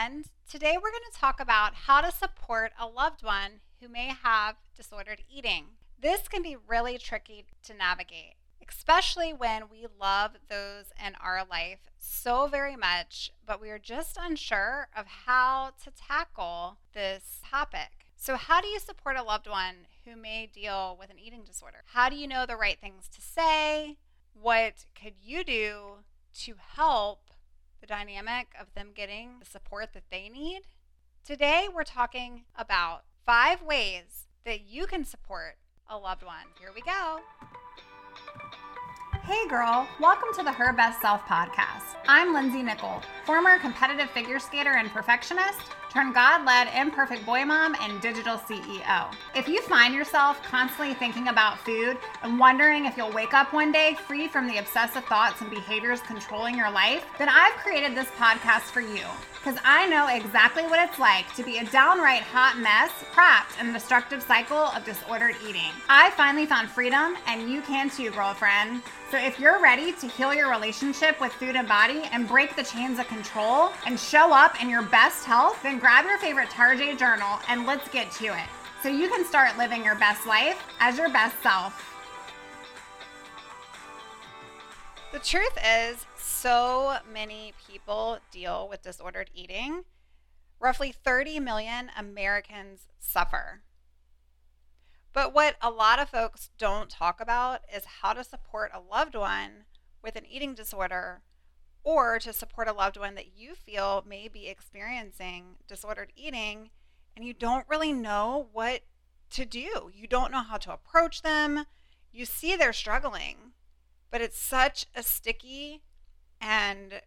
Today we're going to talk about how to support a loved one who may have disordered eating. This can be really tricky to navigate, especially when we love those in our life so very much, but we are just unsure of how to tackle this topic. So, how do you support a loved one who may deal with an eating disorder? How do you know the right things to say? What could you do to help the dynamic of them getting the support that they need? Today, we're talking about five ways that you can support a loved one. Here we go. Hey girl, welcome to the Her Best Self podcast. I'm Lindsey Nichol, former competitive figure skater and perfectionist turn God led imperfect boy mom and digital CEO. If you find yourself constantly thinking about food and wondering if you'll wake up one day free from the obsessive thoughts and behaviors controlling your life, then I've created this podcast for you because I know exactly what it's like to be a downright hot mess trapped in a destructive cycle of disordered eating. I finally found freedom, and you can too, girlfriend. So if you're ready to heal your relationship with food and body and break the chains of control and show up in your best health, then grab your favorite Tarjay journal and let's get to it. So you can start living your best life as your best self. The truth is, so many people deal with disordered eating. Roughly 30 million Americans suffer. But what a lot of folks don't talk about is how to support a loved one with an eating disorder or to support a loved one that you feel may be experiencing disordered eating and you don't really know what to do. You don't know how to approach them. You see they're struggling, but it's such a sticky and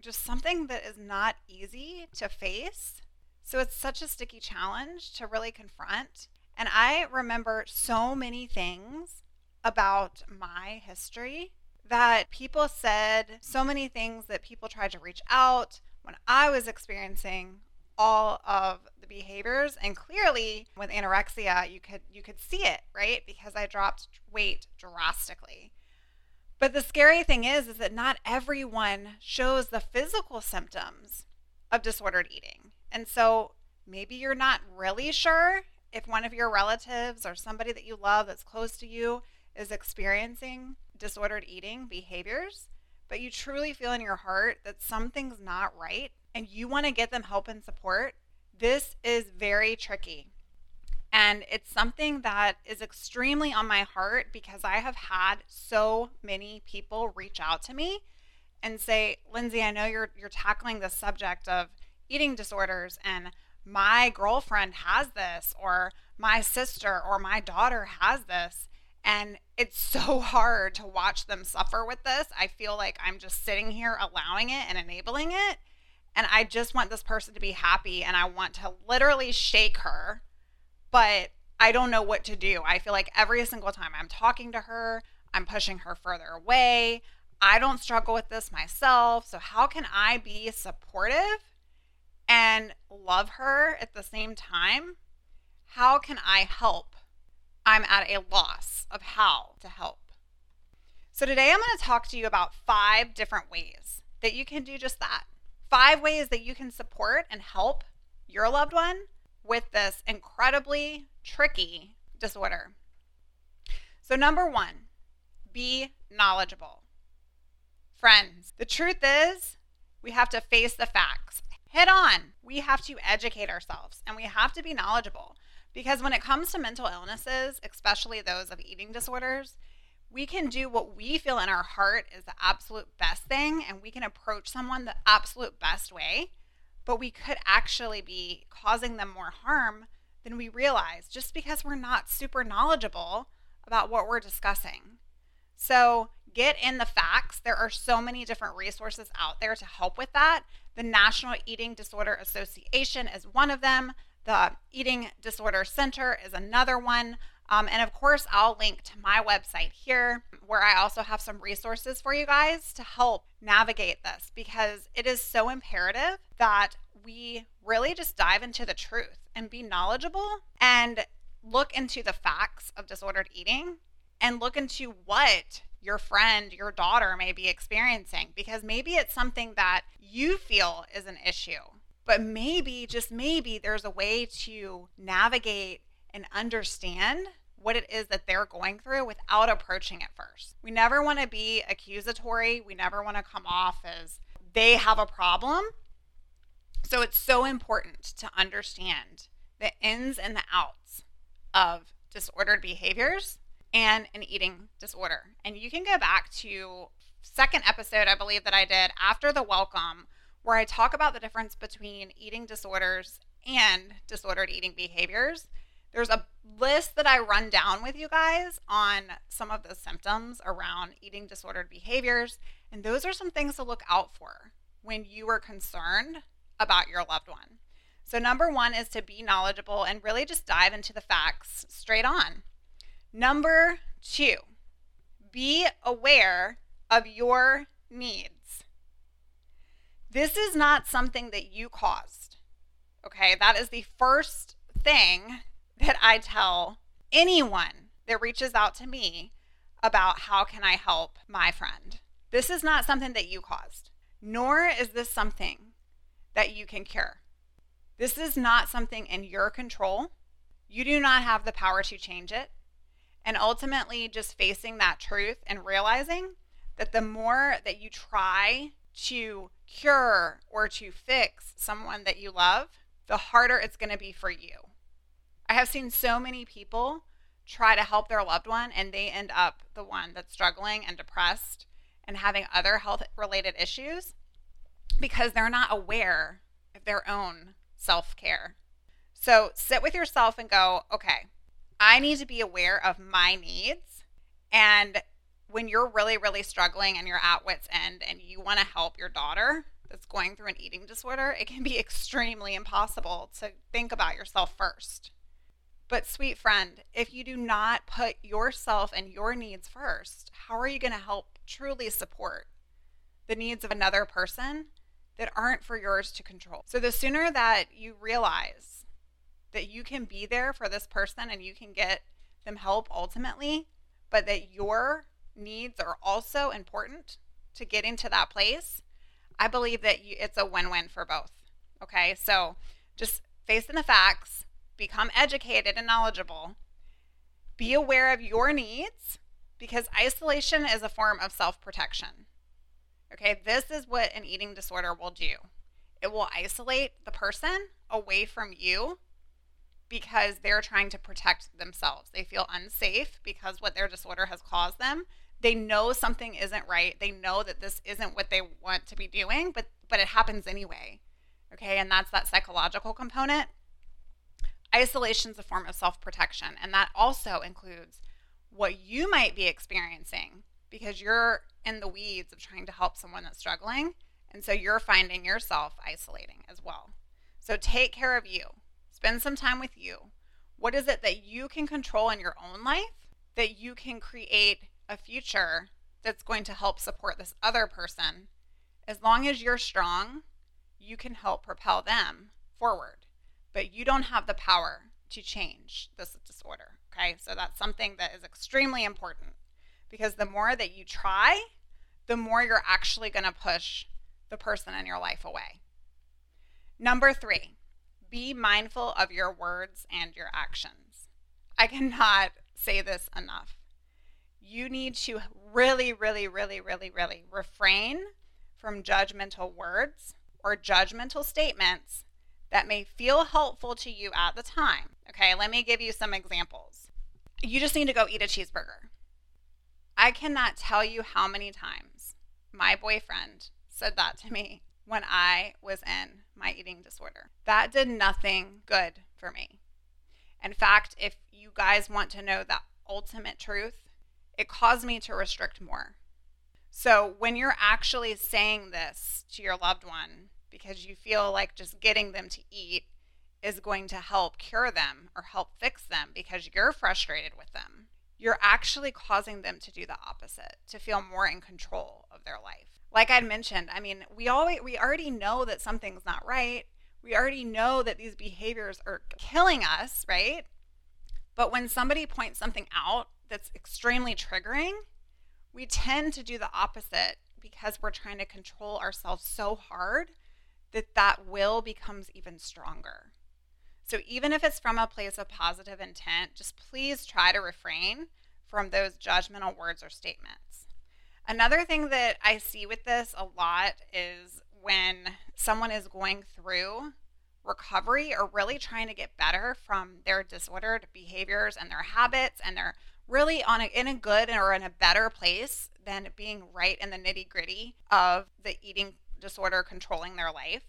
just something that is not easy to face. So it's such a sticky challenge to really confront. And I remember so many things about my history that people said, so many things that people tried to reach out when I was experiencing all of the behaviors. And clearly with anorexia you could you could see it right? Because i dropped weight drastically. But the scary thing is is that not everyone shows the physical symptoms of disordered eating. And so maybe you're not really sure if one of your relatives or somebody that you love that's close to you is experiencing disordered eating behaviors, but you truly feel in your heart that something's not right and you want to get them help and support. This is very tricky. And it's something that is extremely on my heart because I have had so many people reach out to me and say, Lindsey, I know you're you're tackling the subject of eating disorders and my girlfriend has this or my sister or my daughter has this and it's so hard to watch them suffer with this. I feel like I'm just sitting here allowing it and enabling it and I just want this person to be happy and I want to literally shake her but I don't know what to do. I feel like every single time I'm talking to her, I'm pushing her further away. I don't struggle with this myself. So, how can I be supportive and love her at the same time? How can I help? I'm at a loss of how to help. So, today I'm going to talk to you about five different ways that you can do just that. Five ways that you can support and help your loved one with this incredibly tricky disorder. So, number one, be knowledgeable. Friends, the truth is, we have to face the facts head on. We have to educate ourselves and we have to be knowledgeable because when it comes to mental illnesses, especially those of eating disorders, we can do what we feel in our heart is the absolute best thing and we can approach someone the absolute best way but we could actually be causing them more harm than we realize just because we're not super knowledgeable about what we're discussing. So, get in the facts. There are so many different resources out there to help with that. The National Eating Disorder Association is one of them. The Eating Disorder Center is another one. Um, and of course, I'll link to my website here where I also have some resources for you guys to help navigate this because it is so imperative that we really just dive into the truth and be knowledgeable and look into the facts of disordered eating and look into what your friend, your daughter may be experiencing because maybe it's something that you feel is an issue but maybe, just maybe, there's a way to navigate and understand what it is that they're going through without approaching it first. We never want to be accusatory. We never want to come off as they have a problem. So it's so important to understand the ins and the outs of disordered behaviors and an eating disorder. And you can go back to second episode I believe that I did after the welcome where I talk about the difference between eating disorders and disordered eating behaviors. There's a list that I run down with you guys on some of the symptoms around eating disordered behaviors. And those are some things to look out for when you are concerned about your loved one. So, number one is to be knowledgeable and really just dive into the facts straight on. Number two, be aware of your needs. This is not something that you caused. Okay, that is the first thing that I tell anyone that reaches out to me about how can I help my friend. This is not something that you caused, nor is this something that you can cure. This is not something in your control. You do not have the power to change it. And ultimately, just facing that truth and realizing that the more that you try to cure or to fix someone that you love, the harder it's going to be for you. I have seen so many people try to help their loved one and they end up the one that's struggling and depressed and having other health related issues because they're not aware of their own self care. So sit with yourself and go, okay, I need to be aware of my needs. And when you're really, really struggling and you're at wit's end and you want to help your daughter that's going through an eating disorder, it can be extremely impossible to think about yourself first. But, sweet friend, if you do not put yourself and your needs first, how are you going to help truly support the needs of another person that aren't for yours to control? So, the sooner that you realize that you can be there for this person and you can get them help ultimately, but that your needs are also important to getting to that place, I believe that you, it's a win win for both. Okay, so just facing the facts, become educated and knowledgeable, be aware of your needs because isolation is a form of self protection. Okay, this is what an eating disorder will do it will isolate the person away from you because they're trying to protect themselves. They feel unsafe because what their disorder has caused them. They know something isn't right. They know that this isn't what they want to be doing but but it happens anyway okay? And that's that psychological component. Isolation is a form of self-protection and that also includes what you might be experiencing because you're in the weeds of trying to help someone that's struggling and so you're finding yourself isolating as well. So take care of you spend some time with you what is it that you can control in your own life that you can create a future that's going to help support this other person, as long as you're strong, you can help propel them forward. But you don't have the power to change this disorder. Okay. So that's something that is extremely important because the more that you try, the more you're actually going to push the person in your life away. Number three, be mindful of your words and your actions. I cannot say this enough you need to really, really, really, really, really refrain from judgmental words or judgmental statements that may feel helpful to you at the time. Okay, let me give you some examples. You just need to go eat a cheeseburger. I cannot tell you how many times my boyfriend said that to me when I was in my eating disorder. That did nothing good for me. In fact, if you guys want to know the ultimate truth, it caused me to restrict more. So when you're actually saying this to your loved one because you feel like just getting them to eat is going to help cure them or help fix them because you're frustrated with them, you're actually causing them to do the opposite, to feel more in control of their life. Like I'd mentioned, I mean, we always we already know that something's not right. We already know that these behaviors are killing us, right? But when somebody points something out that's extremely triggering, we tend to do the opposite because we're trying to control ourselves so hard that that will becomes even stronger. So even if it's from a place of positive intent, just please try to refrain from those judgmental words or statements. Another thing that I see with this a lot is when someone is going through recovery or really trying to get better from their disordered behaviors and their habits and they're really on a, in a good or in a better place than being right in the nitty gritty of the eating disorder controlling their life.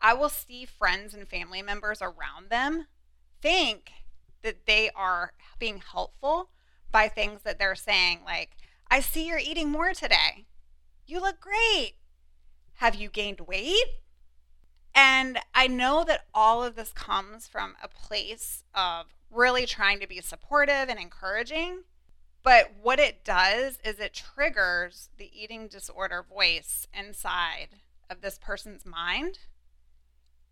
I will see friends and family members around them think that they are being helpful by things that they're saying, like, I see you're eating more today. You look great. Have you gained weight? And I know that all of this comes from a place of really trying to be supportive and encouraging. But what it does is it triggers the eating disorder voice inside of this person's mind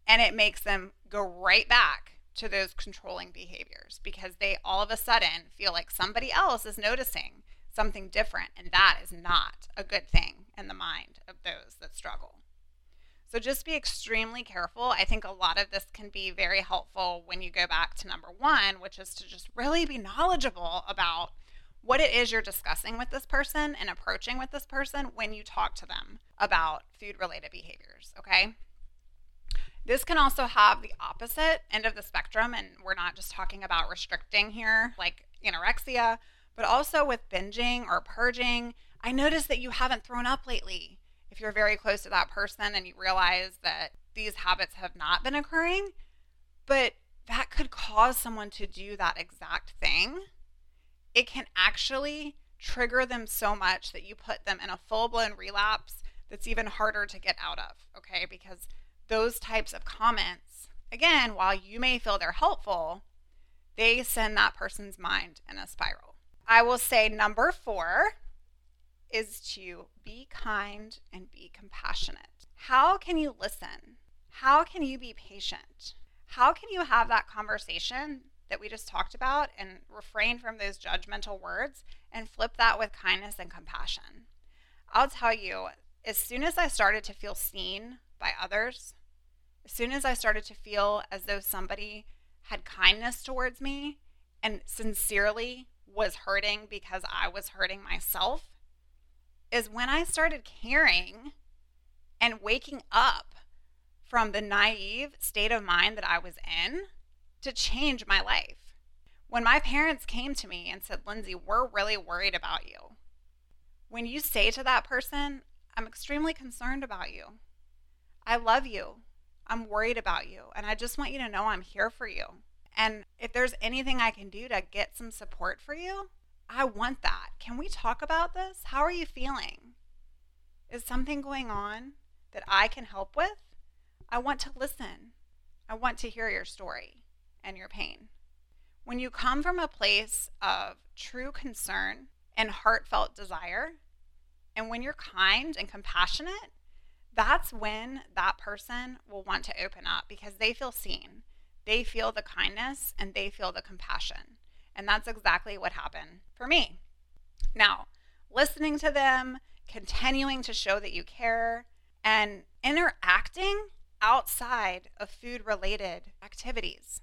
and it makes them go right back to those controlling behaviors because they all of a sudden feel like somebody else is noticing something different and that is not a good thing in the mind of those that struggle. So just be extremely careful. I think a lot of this can be very helpful when you go back to number 1, which is to just really be knowledgeable about what it is you're discussing with this person and approaching with this person when you talk to them about food related behaviors, okay? This can also have the opposite end of the spectrum, and we're not just talking about restricting here, like anorexia, but also with binging or purging. I noticed that you haven't thrown up lately. If you're very close to that person and you realize that these habits have not been occurring, but that could cause someone to do that exact thing, it can actually trigger them so much that you put them in a full blown relapse that's even harder to get out of, okay? Because those types of comments, again, while you may feel they're helpful, they send that person's mind in a spiral. I will say number four is to be kind and be compassionate. How can you listen? How can you be patient? How can you have that conversation that we just talked about and refrain from those judgmental words and flip that with kindness and compassion? I'll tell you, as soon as I started to feel seen by others, as soon as I started to feel as though somebody had kindness towards me and sincerely was hurting because I was hurting myself, is when I started caring and waking up from the naive state of mind that I was in to change my life. When my parents came to me and said, Lindsey, we're really worried about you. When you say to that person, I'm extremely concerned about you. I love you. I'm worried about you. And I just want you to know I'm here for you. And if there's anything I can do to get some support for you, I want that. Can we talk about this? How are you feeling? Is something going on that I can help with? I want to listen. I want to hear your story and your pain. When you come from a place of true concern and heartfelt desire, and when you're kind and compassionate, that's when that person will want to open up because they feel seen. They feel the kindness and they feel the compassion. And that's exactly what happened for me. Now, listening to them, continuing to show that you care, and interacting outside of food related activities.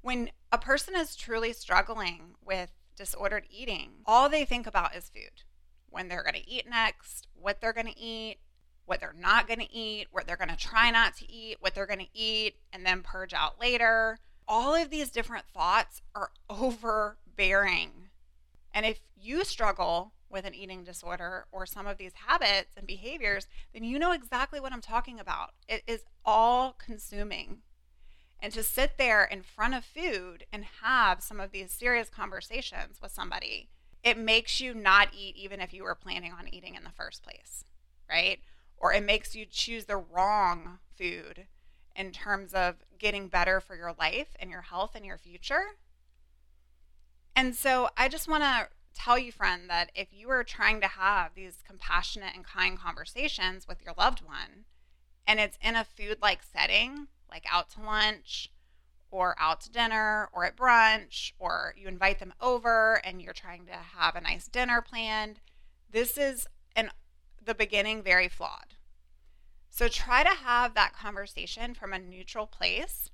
When a person is truly struggling with disordered eating, all they think about is food. When they're going to eat next, what they're going to eat, what they're not going to eat, what they're going to try not to eat, what they're going to eat, and then purge out later. All of these different thoughts are overbearing. And if you struggle with an eating disorder or some of these habits and behaviors, then you know exactly what I'm talking about. It is all consuming. And to sit there in front of food and have some of these serious conversations with somebody, it makes you not eat even if you were planning on eating in the first place, right? Or it makes you choose the wrong food in terms of getting better for your life and your health and your future. And so I just want to tell you, friend, that if you are trying to have these compassionate and kind conversations with your loved one, and it's in a food like setting, like out to lunch or out to dinner or at brunch, or you invite them over and you're trying to have a nice dinner planned, this is an the beginning very flawed. So try to have that conversation from a neutral place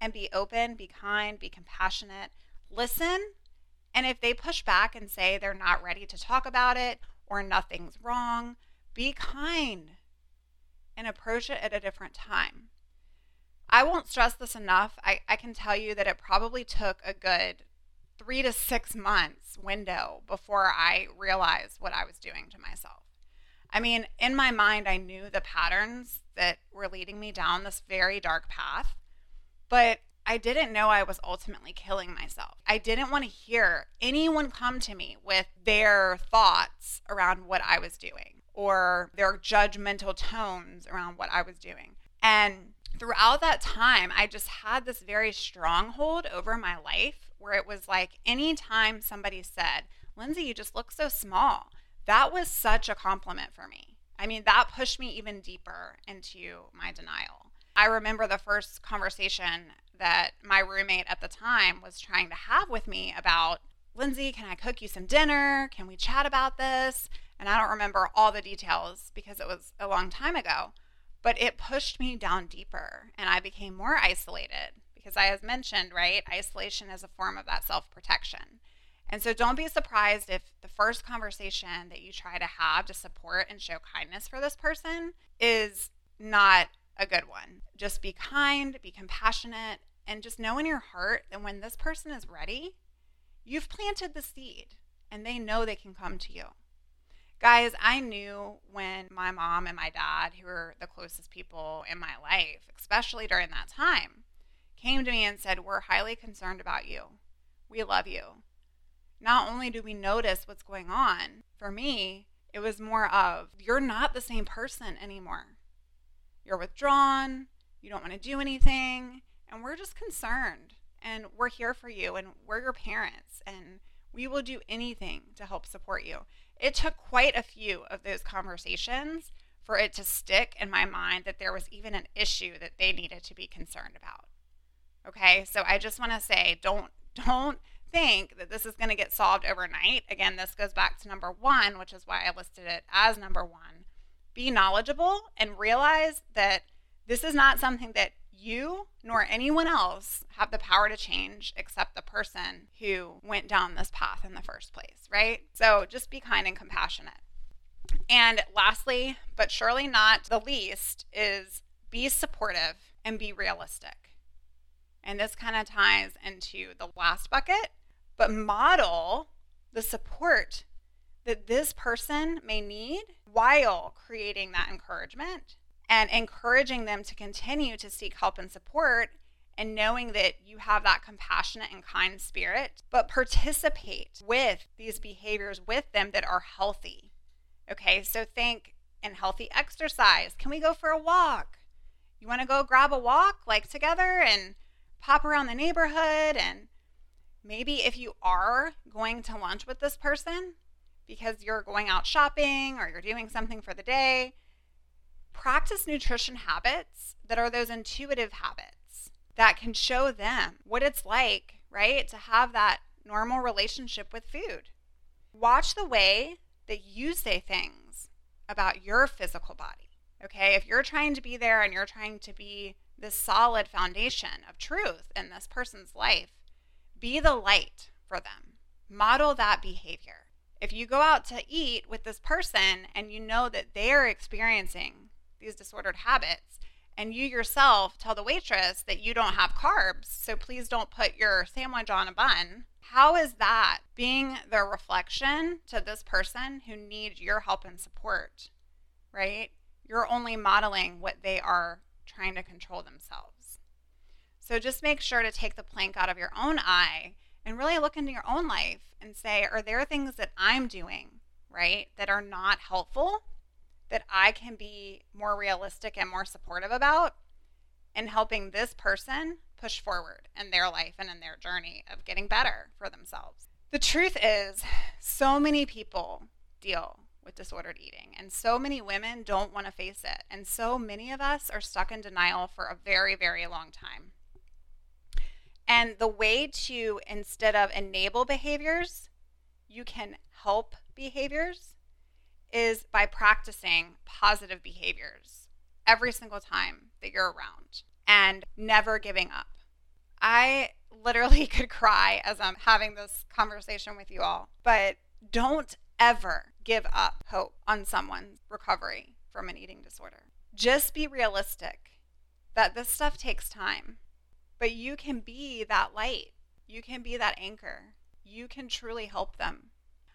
and be open, be kind, be compassionate, listen. And if they push back and say they're not ready to talk about it or nothing's wrong, be kind and approach it at a different time. I won't stress this enough. I, I can tell you that it probably took a good three to six months window before I realized what I was doing to myself. I mean, in my mind, I knew the patterns that were leading me down this very dark path, but I didn't know I was ultimately killing myself. I didn't want to hear anyone come to me with their thoughts around what I was doing or their judgmental tones around what I was doing. And throughout that time, I just had this very stronghold over my life where it was like anytime somebody said, Lindsey, you just look so small, that was such a compliment for me. I mean, that pushed me even deeper into my denial. I remember the first conversation that my roommate at the time was trying to have with me about Lindsey, can I cook you some dinner? Can we chat about this? And I don't remember all the details because it was a long time ago, but it pushed me down deeper and I became more isolated because I, as mentioned, right, isolation is a form of that self protection. And so don't be surprised if the first conversation that you try to have to support and show kindness for this person is not a good one. Just be kind, be compassionate, and just know in your heart that when this person is ready, you've planted the seed and they know they can come to you. Guys, I knew when my mom and my dad, who were the closest people in my life, especially during that time, came to me and said, We're highly concerned about you. We love you not only do we notice what's going on, for me, it was more of you're not the same person anymore. You're withdrawn, you don't want to do anything, and we're just concerned. And we're here for you, and we're your parents, and we will do anything to help support you. It took quite a few of those conversations for it to stick in my mind that there was even an issue that they needed to be concerned about. Okay, so I just want to say don't don't think that this is going to get solved overnight. Again, this goes back to number one, which is why I listed it as number one. Be knowledgeable and realize that this is not something that you nor anyone else have the power to change except the person who went down this path in the first place, right? So just be kind and compassionate. And lastly, but surely not the least, is be supportive and be realistic. And this kind of ties into the last bucket, but model the support that this person may need while creating that encouragement and encouraging them to continue to seek help and support and knowing that you have that compassionate and kind spirit, but participate with these behaviors with them that are healthy. Okay, so think in healthy exercise. Can we go for a walk? You want to go grab a walk like together and pop around the neighborhood and maybe if you are going to lunch with this person because you're going out shopping or you're doing something for the day, practice nutrition habits that are those intuitive habits that can show them what it's like, right, to have that normal relationship with food. Watch the way that you say things about your physical body. Okay, if you're trying to be there and you're trying to be this solid foundation of truth in this person's life, be the light for them. Model that behavior. If you go out to eat with this person and you know that they're experiencing these disordered habits, and you yourself tell the waitress that you don't have carbs, so please don't put your sandwich on a bun, how is that being the reflection to this person who needs your help and support? Right? You're only modeling what they are trying to control themselves. So just make sure to take the plank out of your own eye and really look into your own life and say, are there things that I'm doing, right, that are not helpful that I can be more realistic and more supportive about in helping this person push forward in their life and in their journey of getting better for themselves? The truth is, so many people deal with disordered eating, and so many women don't want to face it. And so many of us are stuck in denial for a very, very long time. And the way to, instead of enable behaviors, you can help behaviors is by practicing positive behaviors every single time that you're around and never giving up. I literally could cry as I'm having this conversation with you all, but don't ever give up hope on someone's recovery from an eating disorder. Just be realistic that this stuff takes time, but you can be that light. You can be that anchor. You can truly help them.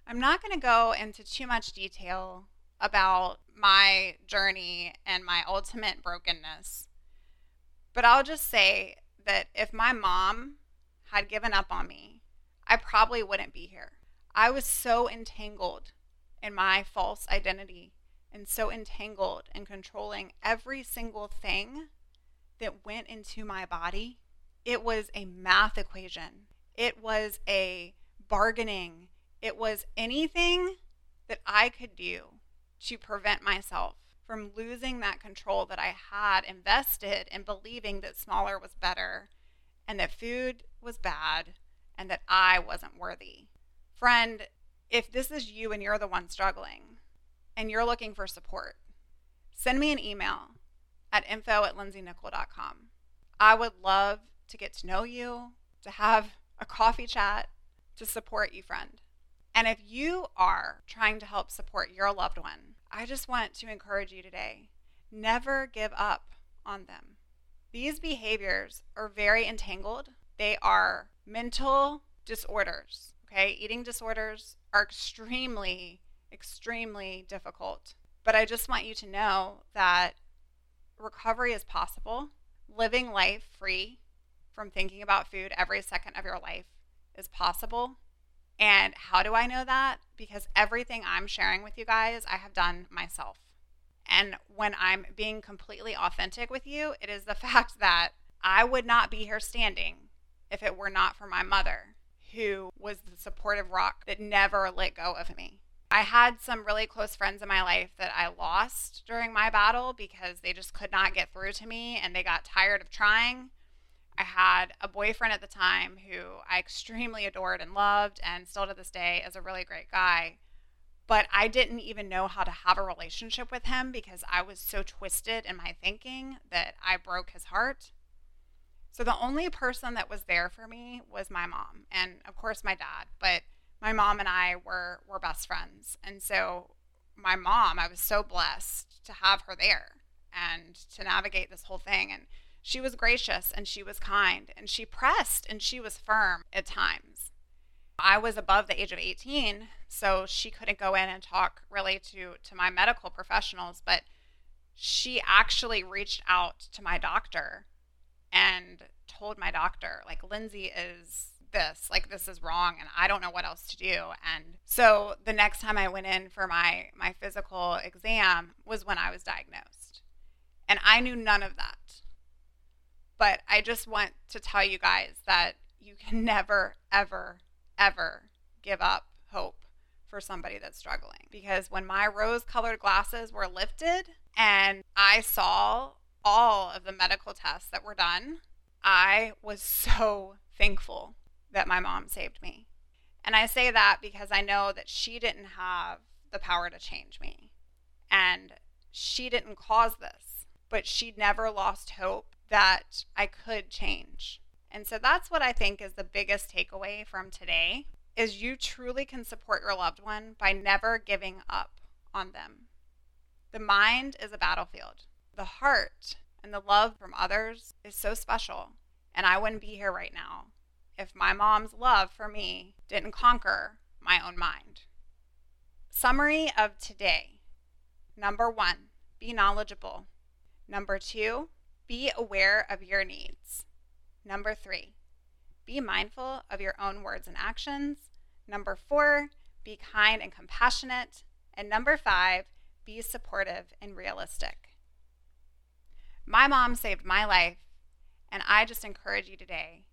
I'm not going to go into too much detail about my journey and my ultimate brokenness, but I'll just say that if my mom had given up on me, I probably wouldn't be here. I was so entangled in my false identity and so entangled in controlling every single thing that went into my body. It was a math equation, it was a bargaining, it was anything that I could do to prevent myself from losing that control that I had invested in believing that smaller was better and that food was bad and that I wasn't worthy. Friend, if this is you and you're the one struggling and you're looking for support, send me an email at info at lindseynichol.com. I would love to get to know you, to have a coffee chat, to support you, friend. And if you are trying to help support your loved one, I just want to encourage you today never give up on them. These behaviors are very entangled. They are mental disorders. Okay, eating disorders are extremely, extremely difficult. But I just want you to know that recovery is possible. Living life free from thinking about food every second of your life is possible. And how do I know that? Because everything I'm sharing with you guys, I have done myself. And when I'm being completely authentic with you, it is the fact that I would not be here standing if it were not for my mother, who was the supportive rock that never let go of me. I had some really close friends in my life that I lost during my battle because they just could not get through to me and they got tired of trying. I had a boyfriend at the time who I extremely adored and loved, and still to this day is a really great guy but I didn't even know how to have a relationship with him because I was so twisted in my thinking that I broke his heart. So the only person that was there for me was my mom and of course my dad, but my mom and I were were best friends. And so my mom, I was so blessed to have her there and to navigate this whole thing and she was gracious and she was kind and she pressed and she was firm at times. I was above the age of 18, so she couldn't go in and talk really to to my medical professionals, but she actually reached out to my doctor and told my doctor like Lindsey is this like this is wrong and I don't know what else to do. And so the next time I went in for my my physical exam was when I was diagnosed. And I knew none of that but I just want to tell you guys that you can never ever ever give up hope for somebody that's struggling. Because when my rose colored glasses were lifted and I saw all of the medical tests that were done, I was so thankful that my mom saved me. And I say that because I know that she didn't have the power to change me. And she didn't cause this, but she never lost hope that I could change. And so that's what I think is the biggest takeaway from today is you truly can support your loved one by never giving up on them. The mind is a battlefield. The heart and the love from others is so special. And I wouldn't be here right now if my mom's love for me didn't conquer my own mind. Summary of today number one, be knowledgeable. Number two, be aware of your needs. Number three, be mindful of your own words and actions. Number four, be kind and compassionate. And number five, be supportive and realistic. My mom saved my life, and I just encourage you today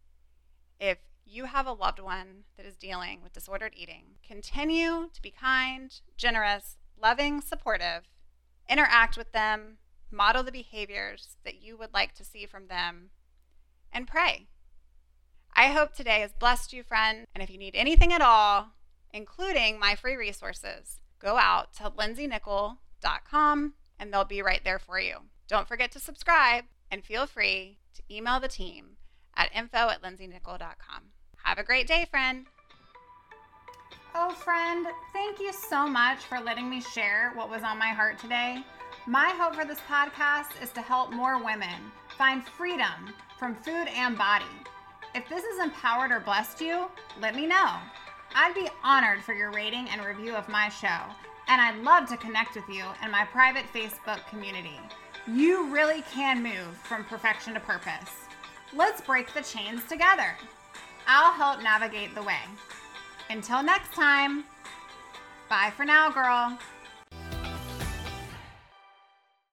if you have a loved one that is dealing with disordered eating, continue to be kind, generous, loving, supportive, interact with them, model the behaviors that you would like to see from them and pray. I hope today has blessed you, friend. And if you need anything at all, including my free resources, go out to lindseynichol.com and they'll be right there for you. Don't forget to subscribe and feel free to email the team at info at lindseynichol.com. Have a great day, friend. Oh, friend, thank you so much for letting me share what was on my heart today. My hope for this podcast is to help more women find freedom from food and body. If this has empowered or blessed you, let me know. I'd be honored for your rating and review of my show, and I'd love to connect with you in my private Facebook community. You really can move from perfection to purpose. Let's break the chains together. I'll help navigate the way. Until next time, bye for now, girl.